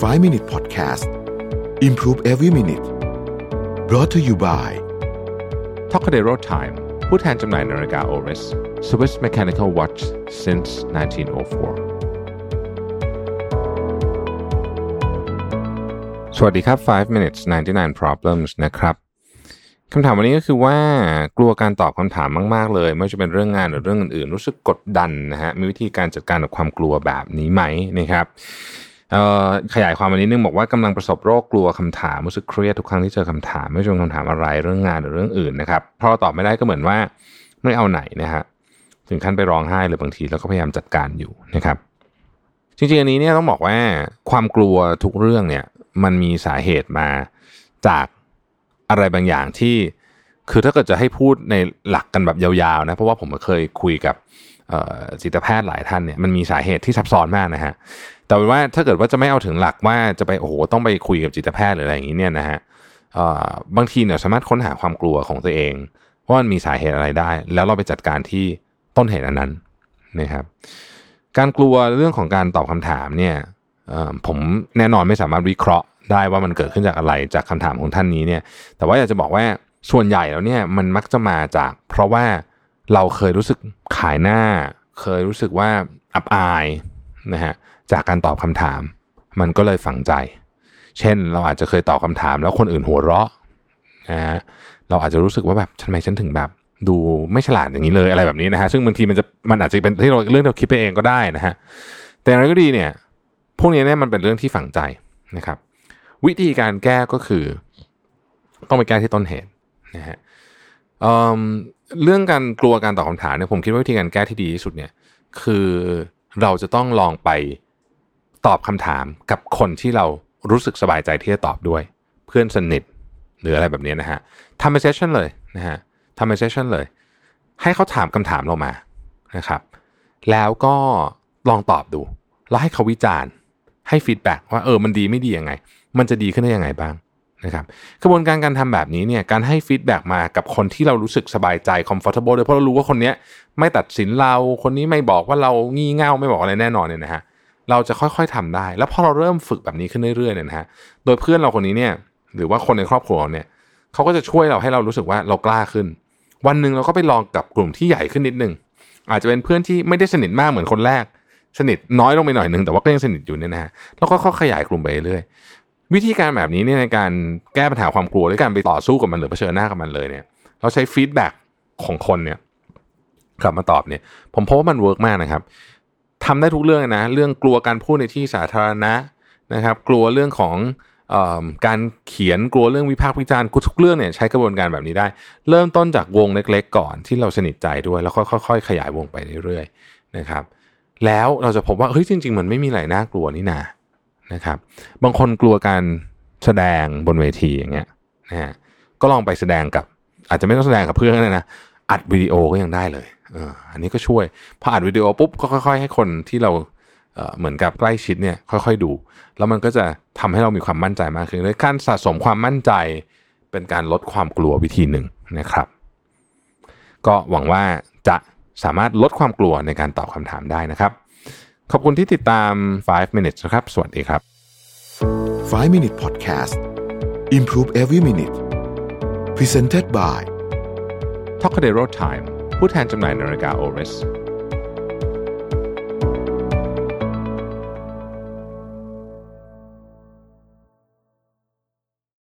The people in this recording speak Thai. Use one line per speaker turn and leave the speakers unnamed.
5 Minute Podcast Improve Every Minute brought to you by
t o c a d e r o Time ผู้แทนจำหน่ายนาฬิกา Oris Swiss Mechanical Watch since 1904 สวัสดีครับ 5 minutes 99 problems นะครับคำถามวันนี้ก็คือว่ากลัวการตอบคำถามมาก ๆ เลย ไม่ว่าจะเป็นเรื่องงานหรือเรื่องอื่นๆ รู้สึกกดดันนะฮะมีวิธีการจัดการกับความกลัวแบบนี้ไหมนะครับ ขยายความวันนี้นึงบอกว่ากำลังประสบโรคกลัวคำถามรู้สึกเครียดทุกครั้งที่เจอคำถาม ไม่ใช่คำถามอะไรเรื่องงานหรือเรื่องอื่นนะครับพอตอบไม่ได้ก็เหมือนว่าไม่เอาไหนนะฮะถึงขั้นไปร้องไห้หรือบางทีแล้วก็พยายามจัดการอยู่นะครับ จริงๆอันนี้เนี่ยต้องบอกว่าความกลัวทุกเรื่องเนี่ยมันมีสาเหตุมาจากอะไรบางอย่างที่ คือถ้าเกิดจะให้พูดในหลักกันแบบยาวๆนะเพราะว่าผมเคยคุยกับ จิตแพทย์หลายท่านเนี่ยมันมีสาเหตุที่ซับซ้อนมากนะฮะแต่ว่าถ้าเกิดว่าจะไม่เอาถึงหลักว่าจะไปโอ้โหต้องไปคุยกับจิตแพทย์หรืออะไรอย่างนี้เนี่ยนะฮะบางทีเนี่ยสามารถค้นหาความกลัวของตัวเองว่ามันมีสาเหตุอะไรได้ แล้วเราไปจัดการที่ต้นเหตุอันนั้นนะครับการกลัวเรื่องของการตอบคำถามเนี่ยผมแน่นอนไม่สามารถวิเคราะห์ได้ว่ามันเกิดขึ้นจากอะไรจากคำถามของท่านนี้เนี่ยแต่ว่าอยากจะบอกว่าส่วนใหญ่แล้วเนี่ยมันมักจะมาจาก เพราะว่า เราเคยรู้สึกขายหน้า เคยรู้สึกว่าอับอายนะฮะจากการตอบคำถาม มันก็เลยฝังใจ เช่นเราอาจจะเคยตอบคำถาม แล้วคนอื่นหัวเราะนะฮะเราอาจจะรู้สึกว่าแบบทำไมฉันถึงแบบ ดูไม่ฉลาดอย่างนี้เลยอะไรแบบนี้นะฮะซึ่งบางทีมันจะมันอาจจะเป็นที่เราเรื่องเราคิดไปเองก็ได้นะฮะแต่อะไรก็ดีเนี่ยพวกนี้เนี่ยมันเป็นเรื่องที่ฝังใจนะครับ วิธีการแก้ก็คือ ต้องไปแก้ที่ต้นเหตุนะฮะ เรื่องการกลัวการตอบคำถามเนี่ยผมคิดว่าวิธีการแก้ที่ดีที่สุดเนี่ย คือเราจะต้องลองไปตอบคำถามกับคนที่เรารู้สึกสบายใจที่จะตอบด้วย เพื่อนสนิทหรืออะไรแบบนี้นะฮะทำเป็นเซสชั่นเลยนะฮะทำเป็นเซสชั่นเลย ให้เขาถามคำถามเรามานะครับ แล้วก็ลองตอบดู แล้วให้เขาวิจารณ์ ให้ feedback ว่าเออมันดีไม่ดียังไง มันจะดีขึ้นได้ยังไงบ้าง นะครับกระบวนการการทำแบบนี้เนี่ยการให้ feedback มากับคนที่เรารู้สึกสบายใจ comfortable เลยเพราะเรารู้ว่าคนนี้ไม่ตัดสินเราคนนี้ไม่บอกว่าเรางี่เง่าไม่บอกอะไรแน่นอนเนี่ยนะฮะเราจะค่อยๆทำได้ แล้วพอเราเริ่มฝึกแบบนี้ขึ้นเรื่อยๆเนี่ยนะฮะโดยเพื่อนเราคนนี้เนี่ยหรือว่าคนในครอบครัวเนี่ยเขาก็จะช่วยเราให้เรารู้สึกว่าเรากล้าขึ้น วันหนึ่งเราก็ไปลองกับกลุ่มที่ใหญ่ขึ้นนิดนึงอาจจะเป็นเพื่อนที่ไม่ได้สนิทมากเหมือนคนแรกสนิทน้อยลงไปหน่อยนึงแต่ว่าก็ยังสนิทอยู่เนี่ยนะฮะแล้วก็ค่อยขยายกลุ่มไปเรื่อย วิธีการแบบนี้เนี่ยในการแก้ปัญหาความกลัวด้วยการไปต่อสู้กับมันหรือเผชิญหน้ากับมันเลยเนี่ย เราใช้ feedback ของคนเนี่ยกลับมาตอบเนี่ย ผมพบว่ามัน work มากนะครับทำได้ทุกเรื่องนะ เรื่องกลัวการพูดในที่สาธารณะนะครับ กลัวเรื่องของการเขียนกลัวเรื่องวิพากษ์วิจารณ์ทุกเรื่องเนี่ยใช้กระบวนการแบบนี้ได้ เริ่มต้นจากวงเล็ก ๆ ก่อนที่เราสนิทใจด้วย แล้วค่อยๆขยายวงไปเรื่อยๆนะครับ แล้วเราจะพบว่าเฮ้ยจริง ๆ มันไม่มีอะไรน่ากลัวนี่นา นะครับ บางคนกลัวการแสดงบนเวทีอย่างเงี้ยนะฮะก็ลองไปแสดงกับ อาจจะไม่ต้องแสดงกับเพื่อนนะนะอัดวิดีโอก็ยังได้เลยเอออันนี้ก็ช่วยพออัดวิดีโอปุ๊บก็ค่อย ๆ ให้คนที่เราเหมือนกับใกล้ชิดเนี่ยค่อยๆดู แล้วมันก็จะทำให้เรามีความมั่นใจมากขึ้นในการสะสมความมั่นใจเป็นการลดความกลัววิธีหนึ่งนะครับ ก็หวังว่าจะสามารถลดความกลัวในการตอบคำถามได้นะครับ ขอบคุณที่ติดตาม 5 minutes นะครับ สวัสดีครับ
5 minute podcast improve every minute presented by
t o c a d e r o Time ผู้แทนจำหน่ายนาฬิกา Oris